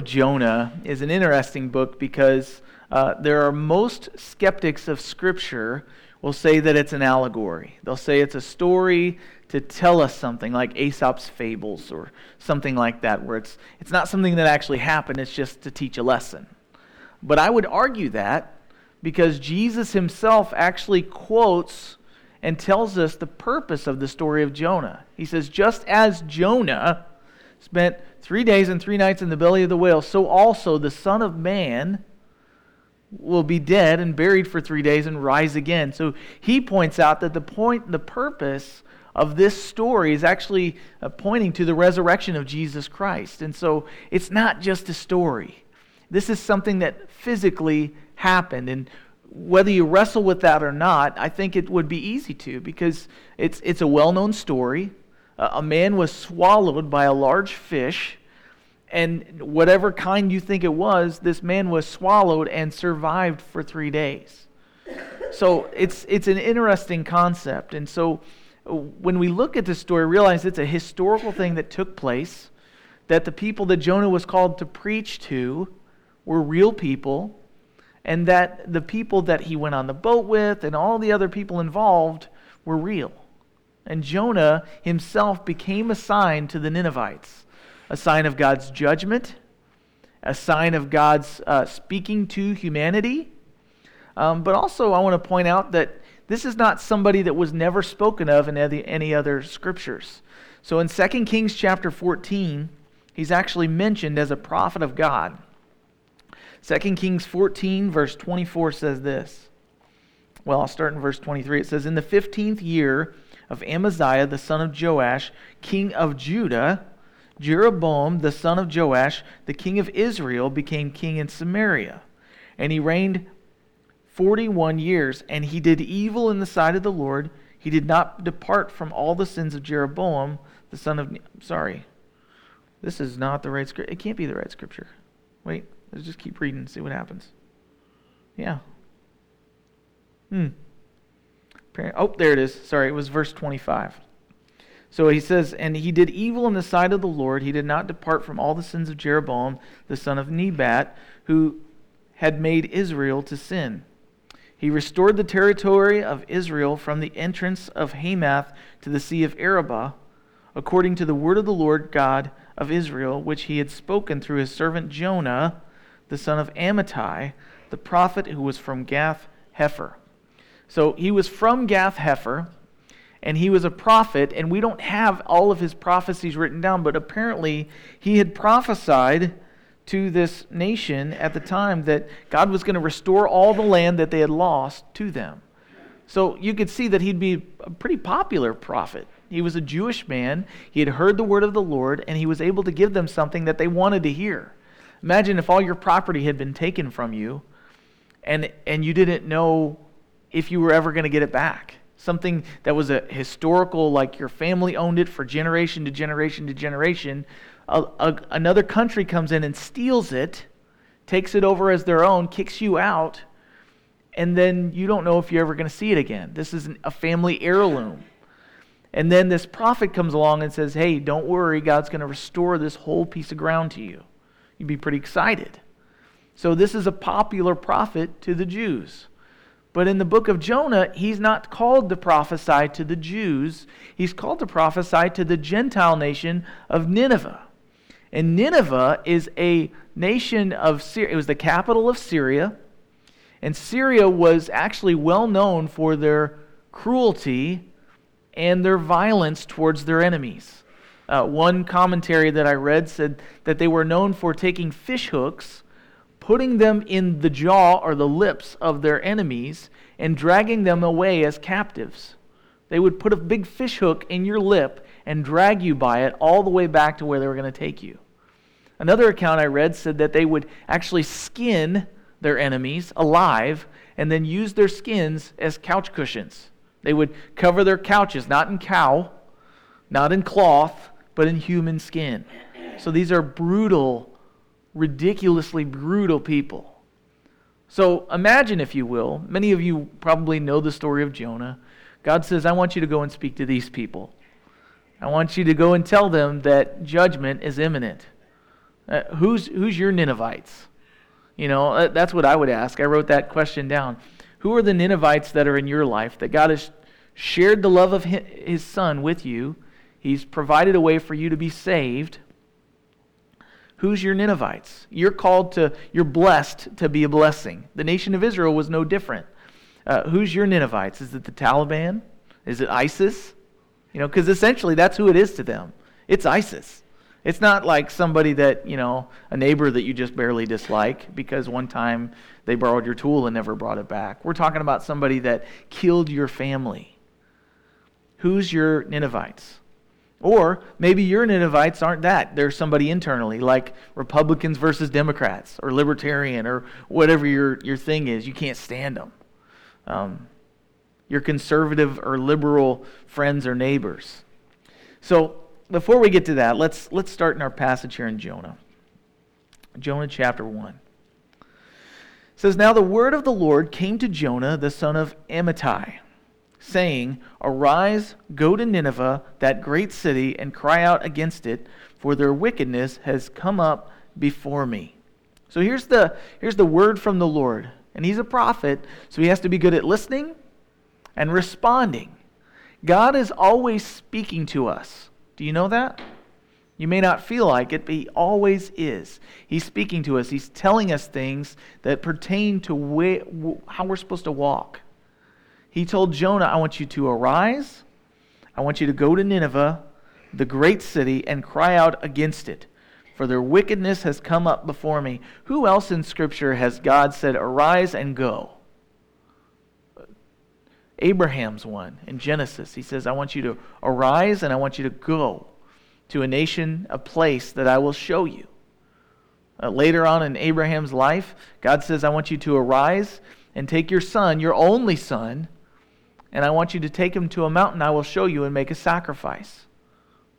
Jonah is an interesting book because uh, there are most skeptics of Scripture will say that it's an allegory. They'll say it's a story to tell us something, like Aesop's fables or something like that, where it's, it's not something that actually happened, it's just to teach a lesson. But I would argue that because Jesus himself actually quotes and tells us the purpose of the story of Jonah. He says, just as Jonah spent three days and three nights in the belly of the whale, so also the Son of Man will be dead and buried for three days and rise again. So he points out that the point, the purpose of this story is actually uh, pointing to the resurrection of Jesus Christ. And so it's not just a story. This is something that physically happened. And whether you wrestle with that or not, I think it would be easy to because it's, it's a well known story. Uh, a man was swallowed by a large fish, and whatever kind you think it was, this man was swallowed and survived for three days. So it's, it's an interesting concept. And so when we look at this story, realize it's a historical thing that took place, that the people that Jonah was called to preach to were real people and that the people that he went on the boat with and all the other people involved were real. And Jonah himself became a sign to the Ninevites, a sign of God's judgment, a sign of God's uh, speaking to humanity. Um, but also, I want to point out that this is not somebody that was never spoken of in any other scriptures. So in 2 Kings chapter 14, he's actually mentioned as a prophet of God. 2 Kings 14, verse 24 says this. Well, I'll start in verse 23. It says, In the 15th year of Amaziah, the son of Joash, king of Judah, Jeroboam, the son of Joash, the king of Israel, became king in Samaria. And he reigned 41 years, and he did evil in the sight of the Lord. He did not depart from all the sins of Jeroboam, the son of. Sorry. This is not the right scripture. It can't be the right scripture. Wait. Let's just keep reading and see what happens. Yeah. Hmm. Oh, there it is. Sorry, it was verse 25. So he says, And he did evil in the sight of the Lord. He did not depart from all the sins of Jeroboam, the son of Nebat, who had made Israel to sin. He restored the territory of Israel from the entrance of Hamath to the sea of Arabah, according to the word of the Lord God of Israel, which he had spoken through his servant Jonah the son of Amittai, the prophet who was from Gath Hepher. So he was from Gath Hepher, and he was a prophet, and we don't have all of his prophecies written down, but apparently he had prophesied to this nation at the time that God was going to restore all the land that they had lost to them. So you could see that he'd be a pretty popular prophet. He was a Jewish man. He had heard the word of the Lord, and he was able to give them something that they wanted to hear. Imagine if all your property had been taken from you and, and you didn't know if you were ever going to get it back. Something that was a historical, like your family owned it for generation to generation to generation. A, a, another country comes in and steals it, takes it over as their own, kicks you out, and then you don't know if you're ever going to see it again. This is a family heirloom. And then this prophet comes along and says, Hey, don't worry, God's going to restore this whole piece of ground to you you'd be pretty excited. So, this is a popular prophet to the Jews. But in the book of Jonah, he's not called to prophesy to the Jews. He's called to prophesy to the Gentile nation of Nineveh. And Nineveh is a nation of Syria. It was the capital of Syria. And Syria was actually well known for their cruelty and their violence towards their enemies. Uh, one commentary that I read said that they were known for taking fish hooks, putting them in the jaw or the lips of their enemies, and dragging them away as captives. They would put a big fish hook in your lip and drag you by it all the way back to where they were going to take you. Another account I read said that they would actually skin their enemies alive and then use their skins as couch cushions. They would cover their couches, not in cow, not in cloth, but in human skin. So these are brutal, ridiculously brutal people. So imagine, if you will, many of you probably know the story of Jonah. God says, I want you to go and speak to these people. I want you to go and tell them that judgment is imminent. Uh, who's, who's your Ninevites? You know, uh, that's what I would ask. I wrote that question down. Who are the Ninevites that are in your life that God has shared the love of his son with you? He's provided a way for you to be saved. Who's your Ninevites? You're called to, you're blessed to be a blessing. The nation of Israel was no different. Uh, who's your Ninevites? Is it the Taliban? Is it ISIS? You know, because essentially that's who it is to them. It's ISIS. It's not like somebody that, you know, a neighbor that you just barely dislike because one time they borrowed your tool and never brought it back. We're talking about somebody that killed your family. Who's your Ninevites? Or maybe your Ninevites aren't that. They're somebody internally, like Republicans versus Democrats, or Libertarian, or whatever your, your thing is. You can't stand them. Um, your conservative or liberal friends or neighbors. So before we get to that, let's, let's start in our passage here in Jonah. Jonah chapter 1. It says, Now the word of the Lord came to Jonah, the son of Amittai, saying, Arise, go to Nineveh, that great city, and cry out against it, for their wickedness has come up before me. So here's the, here's the word from the Lord. And he's a prophet, so he has to be good at listening and responding. God is always speaking to us. Do you know that? You may not feel like it, but He always is. He's speaking to us, He's telling us things that pertain to how we're supposed to walk. He told Jonah, I want you to arise, I want you to go to Nineveh, the great city, and cry out against it, for their wickedness has come up before me. Who else in Scripture has God said, Arise and go? Abraham's one in Genesis. He says, I want you to arise and I want you to go to a nation, a place that I will show you. Uh, later on in Abraham's life, God says, I want you to arise and take your son, your only son, and I want you to take him to a mountain I will show you and make a sacrifice.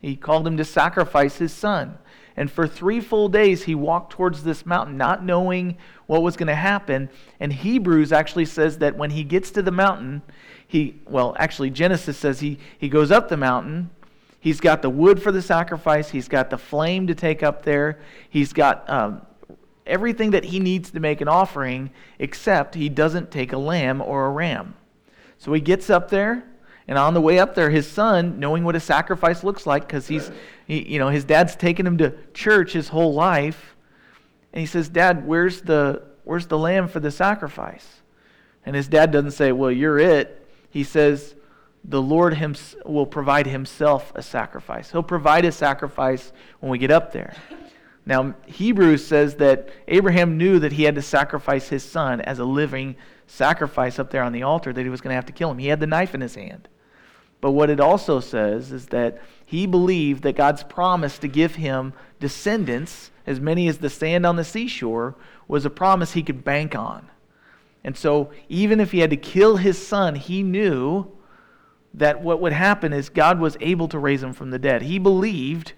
He called him to sacrifice his son. And for three full days, he walked towards this mountain, not knowing what was going to happen. And Hebrews actually says that when he gets to the mountain, he, well, actually, Genesis says he, he goes up the mountain. He's got the wood for the sacrifice. He's got the flame to take up there. He's got um, everything that he needs to make an offering, except he doesn't take a lamb or a ram. So he gets up there, and on the way up there, his son, knowing what a sacrifice looks like, because he's, he, you know, his dad's taken him to church his whole life, and he says, "Dad, where's the where's the lamb for the sacrifice?" And his dad doesn't say, "Well, you're it." he says, the Lord hims- will provide himself a sacrifice. He'll provide a sacrifice when we get up there. Now, Hebrews says that Abraham knew that he had to sacrifice his son as a living sacrifice up there on the altar, that he was going to have to kill him. He had the knife in his hand. But what it also says is that he believed that God's promise to give him descendants, as many as the sand on the seashore, was a promise he could bank on. And so, even if he had to kill his son, he knew that what would happen is God was able to raise him from the dead. He believed,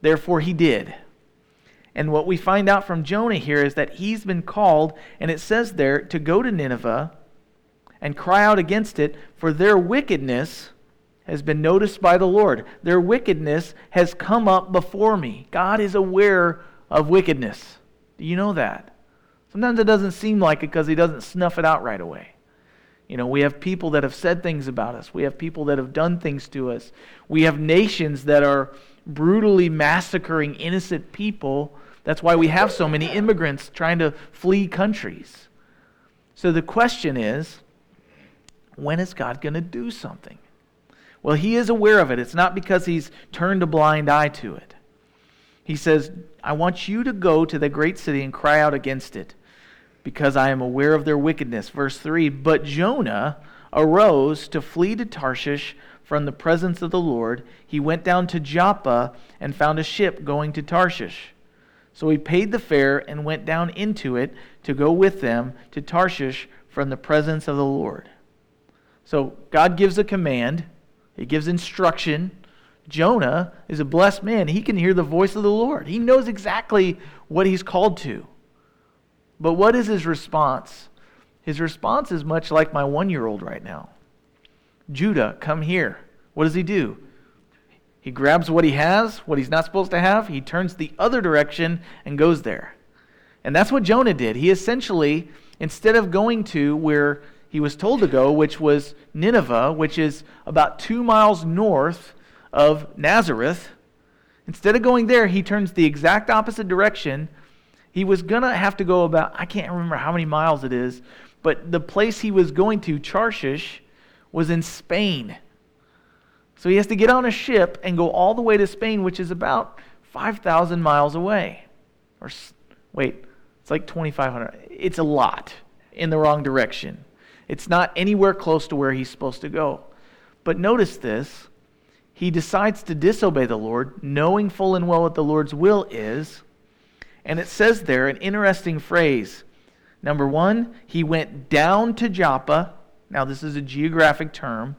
therefore, he did. And what we find out from Jonah here is that he's been called, and it says there, to go to Nineveh and cry out against it, for their wickedness has been noticed by the Lord. Their wickedness has come up before me. God is aware of wickedness. Do you know that? Sometimes it doesn't seem like it because he doesn't snuff it out right away. You know, we have people that have said things about us. We have people that have done things to us. We have nations that are brutally massacring innocent people. That's why we have so many immigrants trying to flee countries. So the question is when is God going to do something? Well, he is aware of it. It's not because he's turned a blind eye to it. He says, I want you to go to the great city and cry out against it because I am aware of their wickedness. Verse 3 But Jonah arose to flee to Tarshish from the presence of the Lord. He went down to Joppa and found a ship going to Tarshish. So he paid the fare and went down into it to go with them to Tarshish from the presence of the Lord. So God gives a command, He gives instruction. Jonah is a blessed man. He can hear the voice of the Lord, he knows exactly what he's called to. But what is his response? His response is much like my one year old right now Judah, come here. What does he do? He grabs what he has, what he's not supposed to have, he turns the other direction and goes there. And that's what Jonah did. He essentially, instead of going to where he was told to go, which was Nineveh, which is about two miles north of Nazareth, instead of going there, he turns the exact opposite direction. He was going to have to go about, I can't remember how many miles it is, but the place he was going to, Tarshish, was in Spain. So he has to get on a ship and go all the way to Spain, which is about 5,000 miles away. Or, wait, it's like 2,500. It's a lot in the wrong direction. It's not anywhere close to where he's supposed to go. But notice this he decides to disobey the Lord, knowing full and well what the Lord's will is. And it says there an interesting phrase. Number one, he went down to Joppa. Now, this is a geographic term.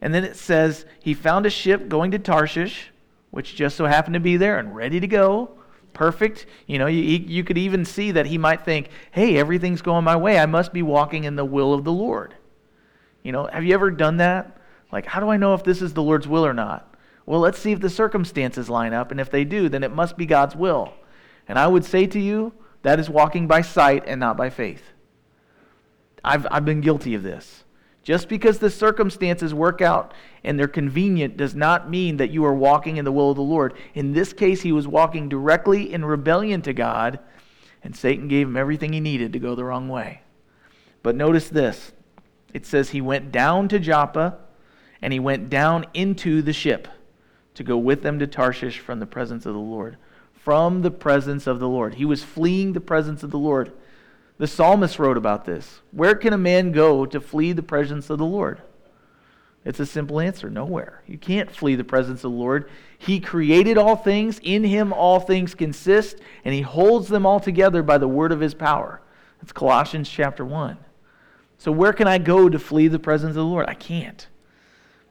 And then it says he found a ship going to Tarshish, which just so happened to be there and ready to go. Perfect. You know, you, you could even see that he might think, hey, everything's going my way. I must be walking in the will of the Lord. You know, have you ever done that? Like, how do I know if this is the Lord's will or not? Well, let's see if the circumstances line up. And if they do, then it must be God's will. And I would say to you, that is walking by sight and not by faith. I've, I've been guilty of this. Just because the circumstances work out and they're convenient does not mean that you are walking in the will of the Lord. In this case, he was walking directly in rebellion to God, and Satan gave him everything he needed to go the wrong way. But notice this it says he went down to Joppa and he went down into the ship to go with them to Tarshish from the presence of the Lord. From the presence of the Lord. He was fleeing the presence of the Lord. The psalmist wrote about this. Where can a man go to flee the presence of the Lord? It's a simple answer nowhere. You can't flee the presence of the Lord. He created all things, in him all things consist, and he holds them all together by the word of his power. That's Colossians chapter 1. So, where can I go to flee the presence of the Lord? I can't.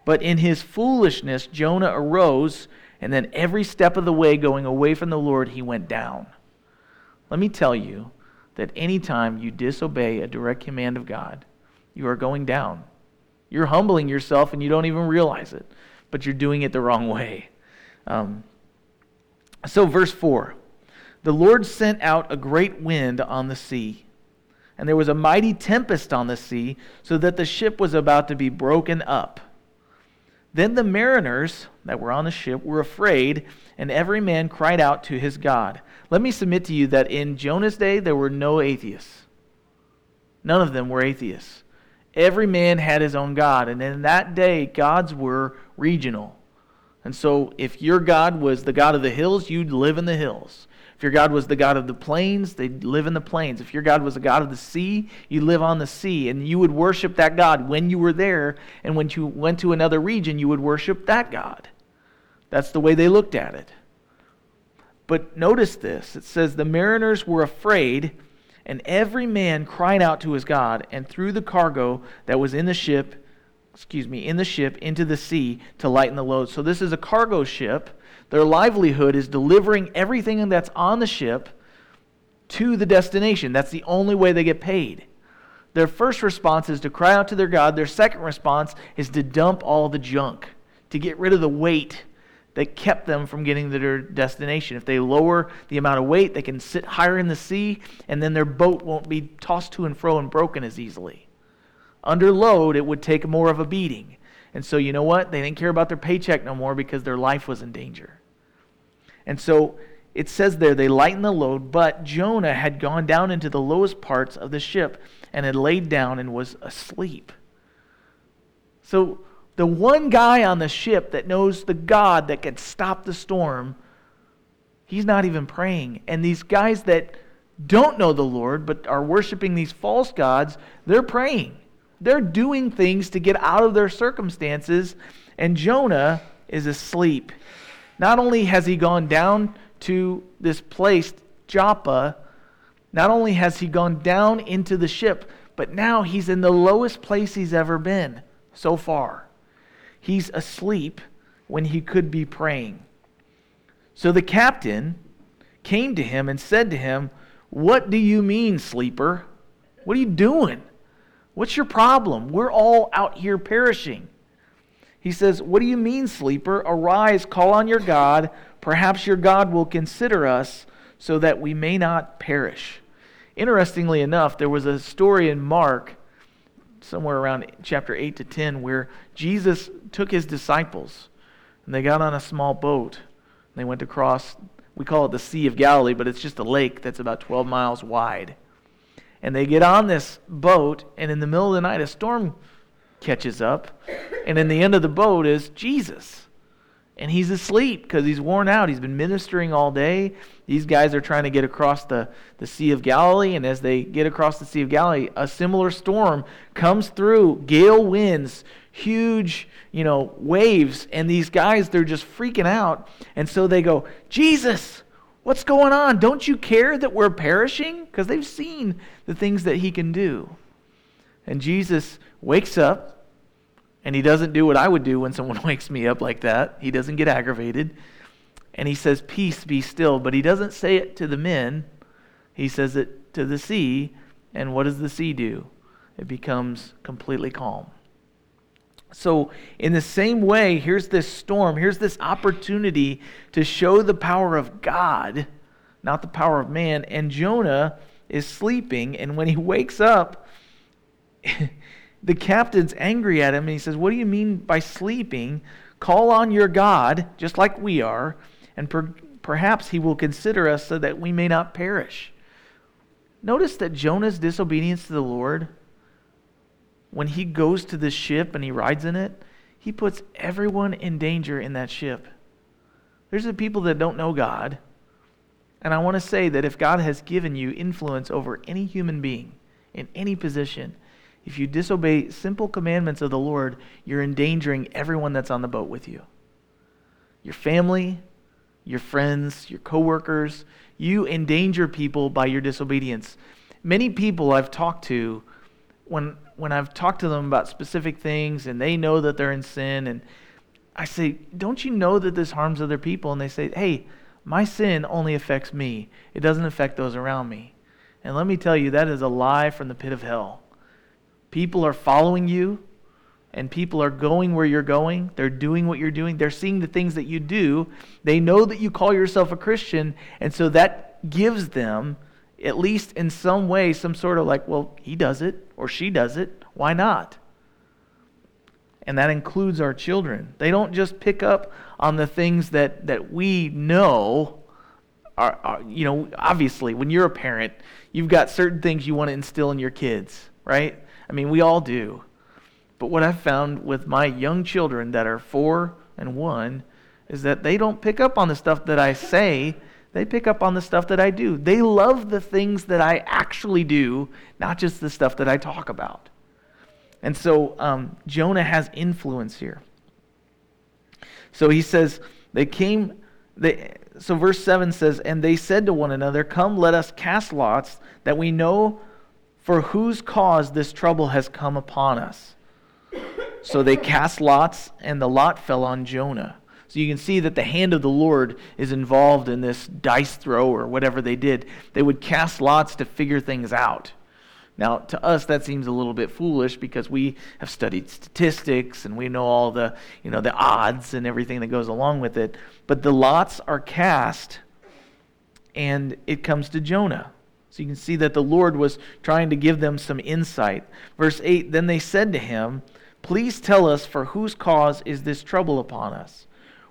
But in his foolishness, Jonah arose, and then every step of the way going away from the Lord, he went down. Let me tell you, that anytime you disobey a direct command of God, you are going down. You're humbling yourself and you don't even realize it, but you're doing it the wrong way. Um, so, verse 4 The Lord sent out a great wind on the sea, and there was a mighty tempest on the sea, so that the ship was about to be broken up. Then the mariners that were on the ship were afraid, and every man cried out to his God. Let me submit to you that in Jonah's day, there were no atheists. None of them were atheists. Every man had his own God. And in that day, gods were regional. And so, if your God was the God of the hills, you'd live in the hills. If your God was the God of the plains, they'd live in the plains. If your God was the God of the sea, you'd live on the sea. And you would worship that God when you were there. And when you went to another region, you would worship that God. That's the way they looked at it. But notice this it says, The mariners were afraid, and every man cried out to his God, and threw the cargo that was in the ship, excuse me, in the ship into the sea to lighten the load. So this is a cargo ship their livelihood is delivering everything that's on the ship to the destination. That's the only way they get paid. Their first response is to cry out to their God. Their second response is to dump all the junk, to get rid of the weight that kept them from getting to their destination. If they lower the amount of weight, they can sit higher in the sea, and then their boat won't be tossed to and fro and broken as easily. Under load, it would take more of a beating. And so, you know what? They didn't care about their paycheck no more because their life was in danger. And so it says there they lightened the load, but Jonah had gone down into the lowest parts of the ship and had laid down and was asleep. So the one guy on the ship that knows the God that can stop the storm, he's not even praying. And these guys that don't know the Lord but are worshiping these false gods, they're praying. They're doing things to get out of their circumstances, and Jonah is asleep. Not only has he gone down to this place, Joppa, not only has he gone down into the ship, but now he's in the lowest place he's ever been so far. He's asleep when he could be praying. So the captain came to him and said to him, What do you mean, sleeper? What are you doing? What's your problem? We're all out here perishing. He says, What do you mean, sleeper? Arise, call on your God. Perhaps your God will consider us so that we may not perish. Interestingly enough, there was a story in Mark, somewhere around chapter 8 to 10, where Jesus took his disciples and they got on a small boat. And they went across, we call it the Sea of Galilee, but it's just a lake that's about 12 miles wide. And they get on this boat, and in the middle of the night, a storm catches up. And in the end of the boat is Jesus and he's asleep because he's worn out. He's been ministering all day. These guys are trying to get across the, the Sea of Galilee, and as they get across the Sea of Galilee, a similar storm comes through, gale winds, huge, you know, waves, and these guys, they're just freaking out. And so they go, Jesus, what's going on? Don't you care that we're perishing? Because they've seen the things that he can do. And Jesus wakes up and he doesn't do what I would do when someone wakes me up like that. He doesn't get aggravated. And he says, Peace, be still. But he doesn't say it to the men, he says it to the sea. And what does the sea do? It becomes completely calm. So, in the same way, here's this storm, here's this opportunity to show the power of God, not the power of man. And Jonah is sleeping, and when he wakes up, the captain's angry at him and he says, What do you mean by sleeping? Call on your God, just like we are, and per- perhaps he will consider us so that we may not perish. Notice that Jonah's disobedience to the Lord, when he goes to the ship and he rides in it, he puts everyone in danger in that ship. There's the people that don't know God. And I want to say that if God has given you influence over any human being in any position, if you disobey simple commandments of the Lord, you're endangering everyone that's on the boat with you. Your family, your friends, your coworkers, you endanger people by your disobedience. Many people I've talked to when when I've talked to them about specific things and they know that they're in sin and I say, "Don't you know that this harms other people?" and they say, "Hey, my sin only affects me. It doesn't affect those around me." And let me tell you that is a lie from the pit of hell. People are following you, and people are going where you're going. They're doing what you're doing. They're seeing the things that you do. They know that you call yourself a Christian, and so that gives them, at least in some way, some sort of like, well, he does it or she does it. Why not? And that includes our children. They don't just pick up on the things that, that we know. Are, are, you know, obviously, when you're a parent, you've got certain things you want to instill in your kids, right? I mean, we all do. But what I've found with my young children that are four and one is that they don't pick up on the stuff that I say, they pick up on the stuff that I do. They love the things that I actually do, not just the stuff that I talk about. And so um, Jonah has influence here. So he says, they came, they, so verse 7 says, And they said to one another, Come, let us cast lots, that we know for whose cause this trouble has come upon us. So they cast lots, and the lot fell on Jonah. You can see that the hand of the Lord is involved in this dice throw or whatever they did. They would cast lots to figure things out. Now, to us, that seems a little bit foolish because we have studied statistics and we know all the, you know, the odds and everything that goes along with it. But the lots are cast, and it comes to Jonah. So you can see that the Lord was trying to give them some insight. Verse 8 Then they said to him, Please tell us for whose cause is this trouble upon us?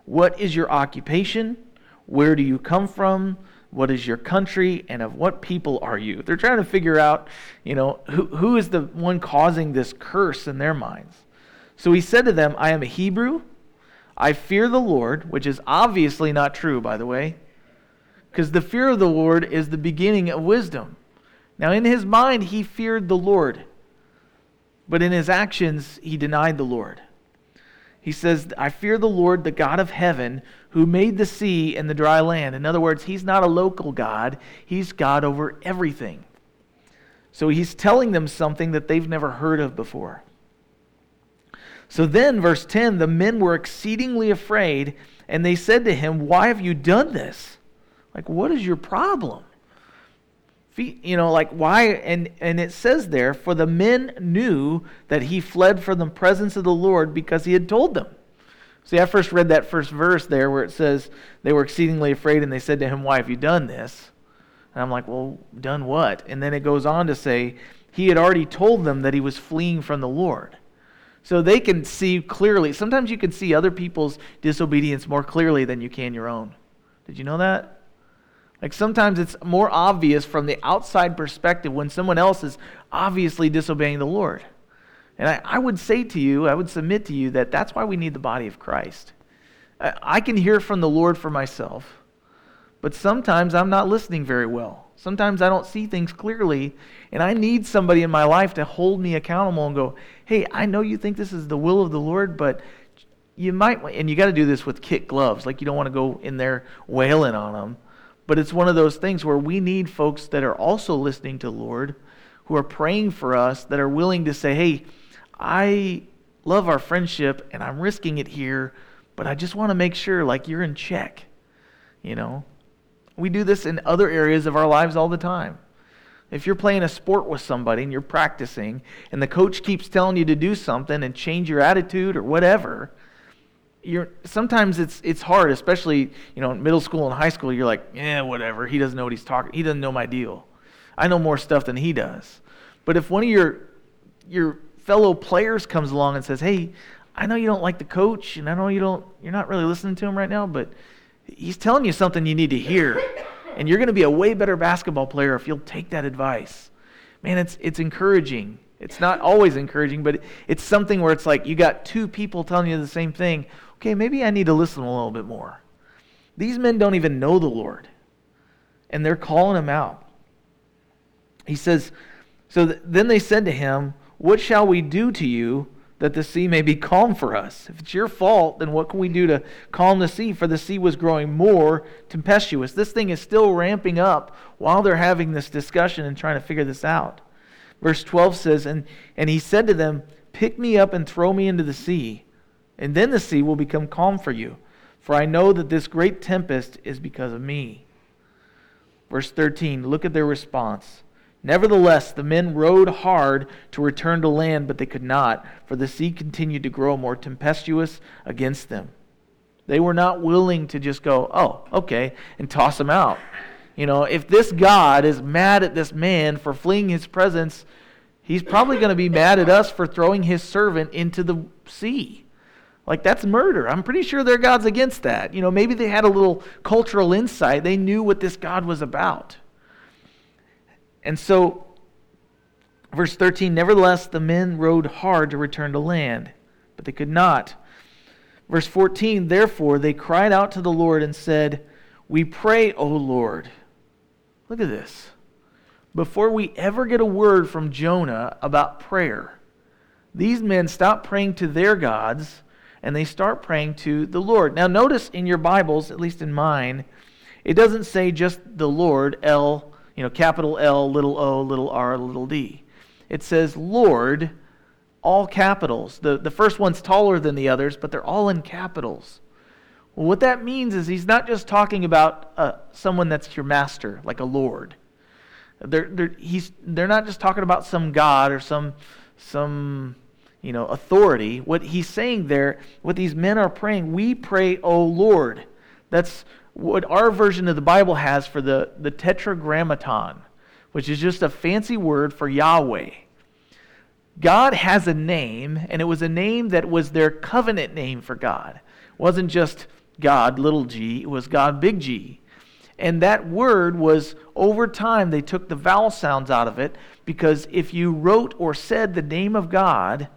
What is your occupation? Where do you come from? What is your country? And of what people are you? They're trying to figure out, you know, who, who is the one causing this curse in their minds. So he said to them, I am a Hebrew. I fear the Lord, which is obviously not true, by the way. Because the fear of the Lord is the beginning of wisdom. Now, in his mind, he feared the Lord, but in his actions, he denied the Lord. He says, I fear the Lord, the God of heaven, who made the sea and the dry land. In other words, he's not a local God, he's God over everything. So he's telling them something that they've never heard of before. So then, verse 10 the men were exceedingly afraid, and they said to him, Why have you done this? Like, what is your problem? You know, like why? And, and it says there, for the men knew that he fled from the presence of the Lord because he had told them. See, I first read that first verse there where it says they were exceedingly afraid and they said to him, Why have you done this? And I'm like, Well, done what? And then it goes on to say, He had already told them that he was fleeing from the Lord. So they can see clearly. Sometimes you can see other people's disobedience more clearly than you can your own. Did you know that? Like sometimes it's more obvious from the outside perspective when someone else is obviously disobeying the Lord. And I, I, would say to you, I would submit to you that that's why we need the body of Christ. I, I can hear from the Lord for myself, but sometimes I'm not listening very well. Sometimes I don't see things clearly, and I need somebody in my life to hold me accountable and go, hey, I know you think this is the will of the Lord, but you might, and you got to do this with kit gloves. Like you don't want to go in there wailing on them. But it's one of those things where we need folks that are also listening to Lord, who are praying for us, that are willing to say, hey, I love our friendship and I'm risking it here, but I just want to make sure like you're in check. You know? We do this in other areas of our lives all the time. If you're playing a sport with somebody and you're practicing and the coach keeps telling you to do something and change your attitude or whatever, you're sometimes it's it's hard, especially, you know, in middle school and high school, you're like, yeah, whatever. He doesn't know what he's talking. He doesn't know my deal. I know more stuff than he does. But if one of your your fellow players comes along and says, "Hey, I know you don't like the coach, and I know you don't, you're not really listening to him right now, but he's telling you something you need to hear, and you're going to be a way better basketball player if you'll take that advice." Man, it's it's encouraging. It's not always encouraging, but it's something where it's like you got two people telling you the same thing. Okay, maybe I need to listen a little bit more. These men don't even know the Lord, and they're calling him out. He says, so th- then they said to him, what shall we do to you that the sea may be calm for us? If it's your fault, then what can we do to calm the sea? For the sea was growing more tempestuous. This thing is still ramping up while they're having this discussion and trying to figure this out. Verse 12 says, And, and he said to them, Pick me up and throw me into the sea, and then the sea will become calm for you. For I know that this great tempest is because of me. Verse 13, look at their response. Nevertheless, the men rowed hard to return to land, but they could not, for the sea continued to grow more tempestuous against them. They were not willing to just go, oh, okay, and toss him out. You know, if this God is mad at this man for fleeing his presence, he's probably going to be mad at us for throwing his servant into the sea. Like, that's murder. I'm pretty sure their God's against that. You know, maybe they had a little cultural insight. They knew what this God was about. And so, verse 13 Nevertheless, the men rowed hard to return to land, but they could not. Verse 14 Therefore, they cried out to the Lord and said, We pray, O Lord. Look at this. Before we ever get a word from Jonah about prayer, these men stop praying to their gods and they start praying to the Lord. Now, notice in your Bibles, at least in mine, it doesn't say just the Lord, L, you know, capital L, little o, little r, little d. It says Lord, all capitals. The, the first one's taller than the others, but they're all in capitals. Well, what that means is he's not just talking about uh, someone that's your master, like a Lord. They're, they're, he's, they're not just talking about some God or some, some you know, authority. What he's saying there, what these men are praying, we pray, O Lord. That's what our version of the Bible has for the, the tetragrammaton, which is just a fancy word for Yahweh. God has a name, and it was a name that was their covenant name for God. It wasn't just God, little g, it was God, big G. And that word was, over time, they took the vowel sounds out of it because if you wrote or said the name of God,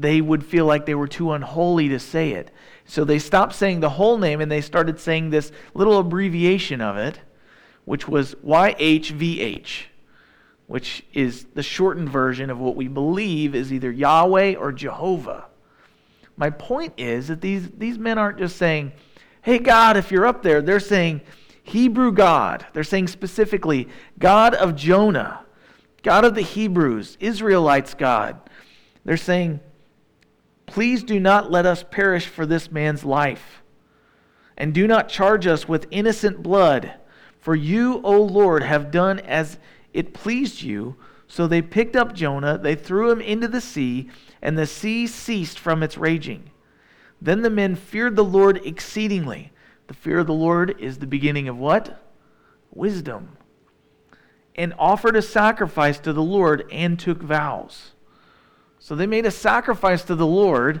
they would feel like they were too unholy to say it. So they stopped saying the whole name and they started saying this little abbreviation of it, which was YHVH, which is the shortened version of what we believe is either Yahweh or Jehovah. My point is that these, these men aren't just saying, hey, God, if you're up there. They're saying, Hebrew God. They're saying specifically, God of Jonah, God of the Hebrews, Israelites God. They're saying, Please do not let us perish for this man's life. And do not charge us with innocent blood. For you, O Lord, have done as it pleased you. So they picked up Jonah, they threw him into the sea, and the sea ceased from its raging. Then the men feared the Lord exceedingly. The fear of the Lord is the beginning of what? Wisdom. And offered a sacrifice to the Lord and took vows. So they made a sacrifice to the Lord.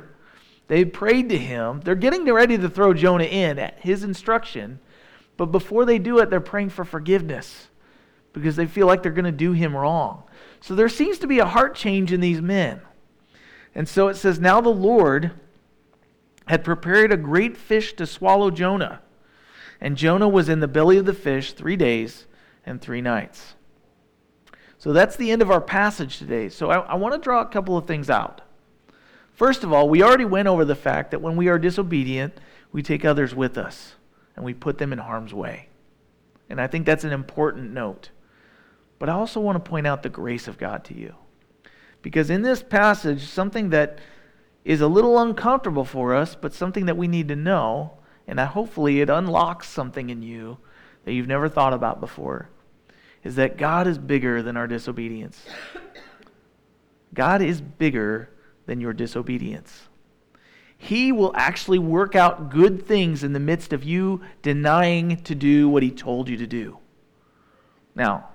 They prayed to him. They're getting ready to throw Jonah in at his instruction. But before they do it, they're praying for forgiveness because they feel like they're going to do him wrong. So there seems to be a heart change in these men. And so it says, Now the Lord had prepared a great fish to swallow Jonah. And Jonah was in the belly of the fish three days and three nights. So that's the end of our passage today. So I, I want to draw a couple of things out. First of all, we already went over the fact that when we are disobedient, we take others with us and we put them in harm's way. And I think that's an important note. But I also want to point out the grace of God to you. Because in this passage, something that is a little uncomfortable for us, but something that we need to know, and that hopefully it unlocks something in you that you've never thought about before, is that God is bigger than our disobedience. God is bigger than your disobedience. He will actually work out good things in the midst of you denying to do what He told you to do. Now,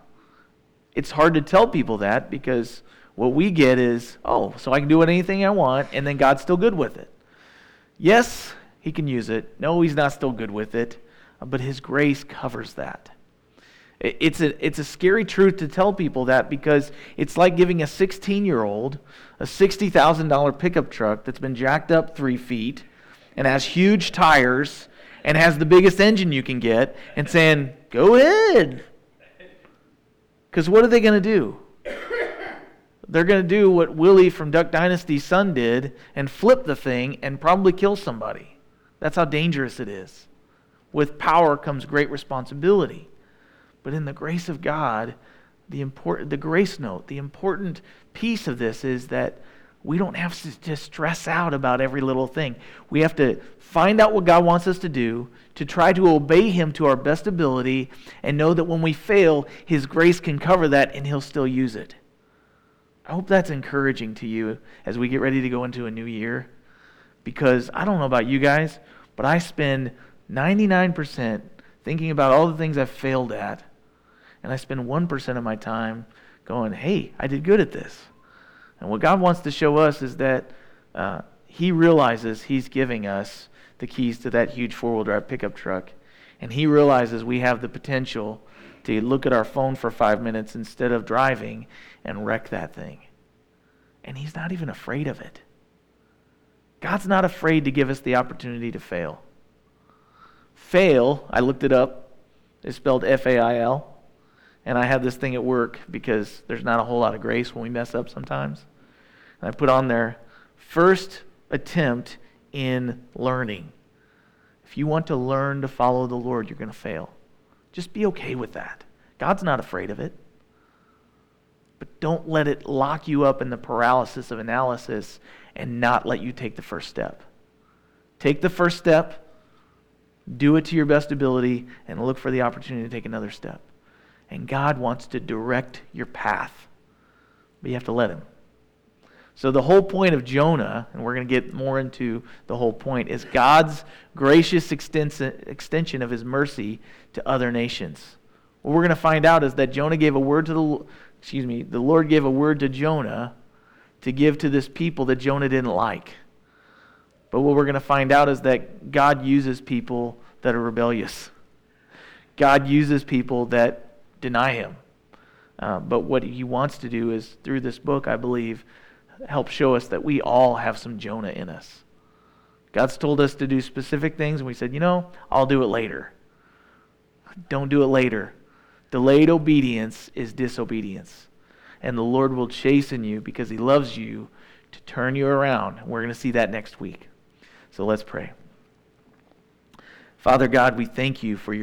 it's hard to tell people that because what we get is, oh, so I can do anything I want, and then God's still good with it. Yes, He can use it. No, He's not still good with it, but His grace covers that. It's a, it's a scary truth to tell people that because it's like giving a 16 year old a $60,000 pickup truck that's been jacked up three feet and has huge tires and has the biggest engine you can get and saying, go ahead. Because what are they going to do? they're going to do what Willie from Duck Dynasty's son did and flip the thing and probably kill somebody. That's how dangerous it is. With power comes great responsibility. But in the grace of God, the important the grace note, the important piece of this is that we don't have to stress out about every little thing. We have to find out what God wants us to do, to try to obey Him to our best ability, and know that when we fail, His grace can cover that and He'll still use it. I hope that's encouraging to you as we get ready to go into a new year. Because I don't know about you guys, but I spend 99% thinking about all the things I've failed at. And I spend 1% of my time going, hey, I did good at this. And what God wants to show us is that uh, He realizes He's giving us the keys to that huge four wheel drive pickup truck. And He realizes we have the potential to look at our phone for five minutes instead of driving and wreck that thing. And He's not even afraid of it. God's not afraid to give us the opportunity to fail. Fail, I looked it up, is spelled F A I L. And I have this thing at work because there's not a whole lot of grace when we mess up sometimes. And I put on there first attempt in learning. If you want to learn to follow the Lord, you're going to fail. Just be okay with that. God's not afraid of it. But don't let it lock you up in the paralysis of analysis and not let you take the first step. Take the first step, do it to your best ability, and look for the opportunity to take another step. And God wants to direct your path, but you have to let Him. So, the whole point of Jonah, and we're going to get more into the whole point, is God's gracious extension of His mercy to other nations. What we're going to find out is that Jonah gave a word to the, excuse me, the Lord gave a word to Jonah to give to this people that Jonah didn't like. But what we're going to find out is that God uses people that are rebellious. God uses people that deny Him. Uh, but what He wants to do is, through this book, I believe, help show us that we all have some Jonah in us. God's told us to do specific things, and we said, you know, I'll do it later. Don't do it later. Delayed obedience is disobedience. And the Lord will chasten you because He loves you to turn you around. We're going to see that next week. So let's pray. Father God, we thank you for your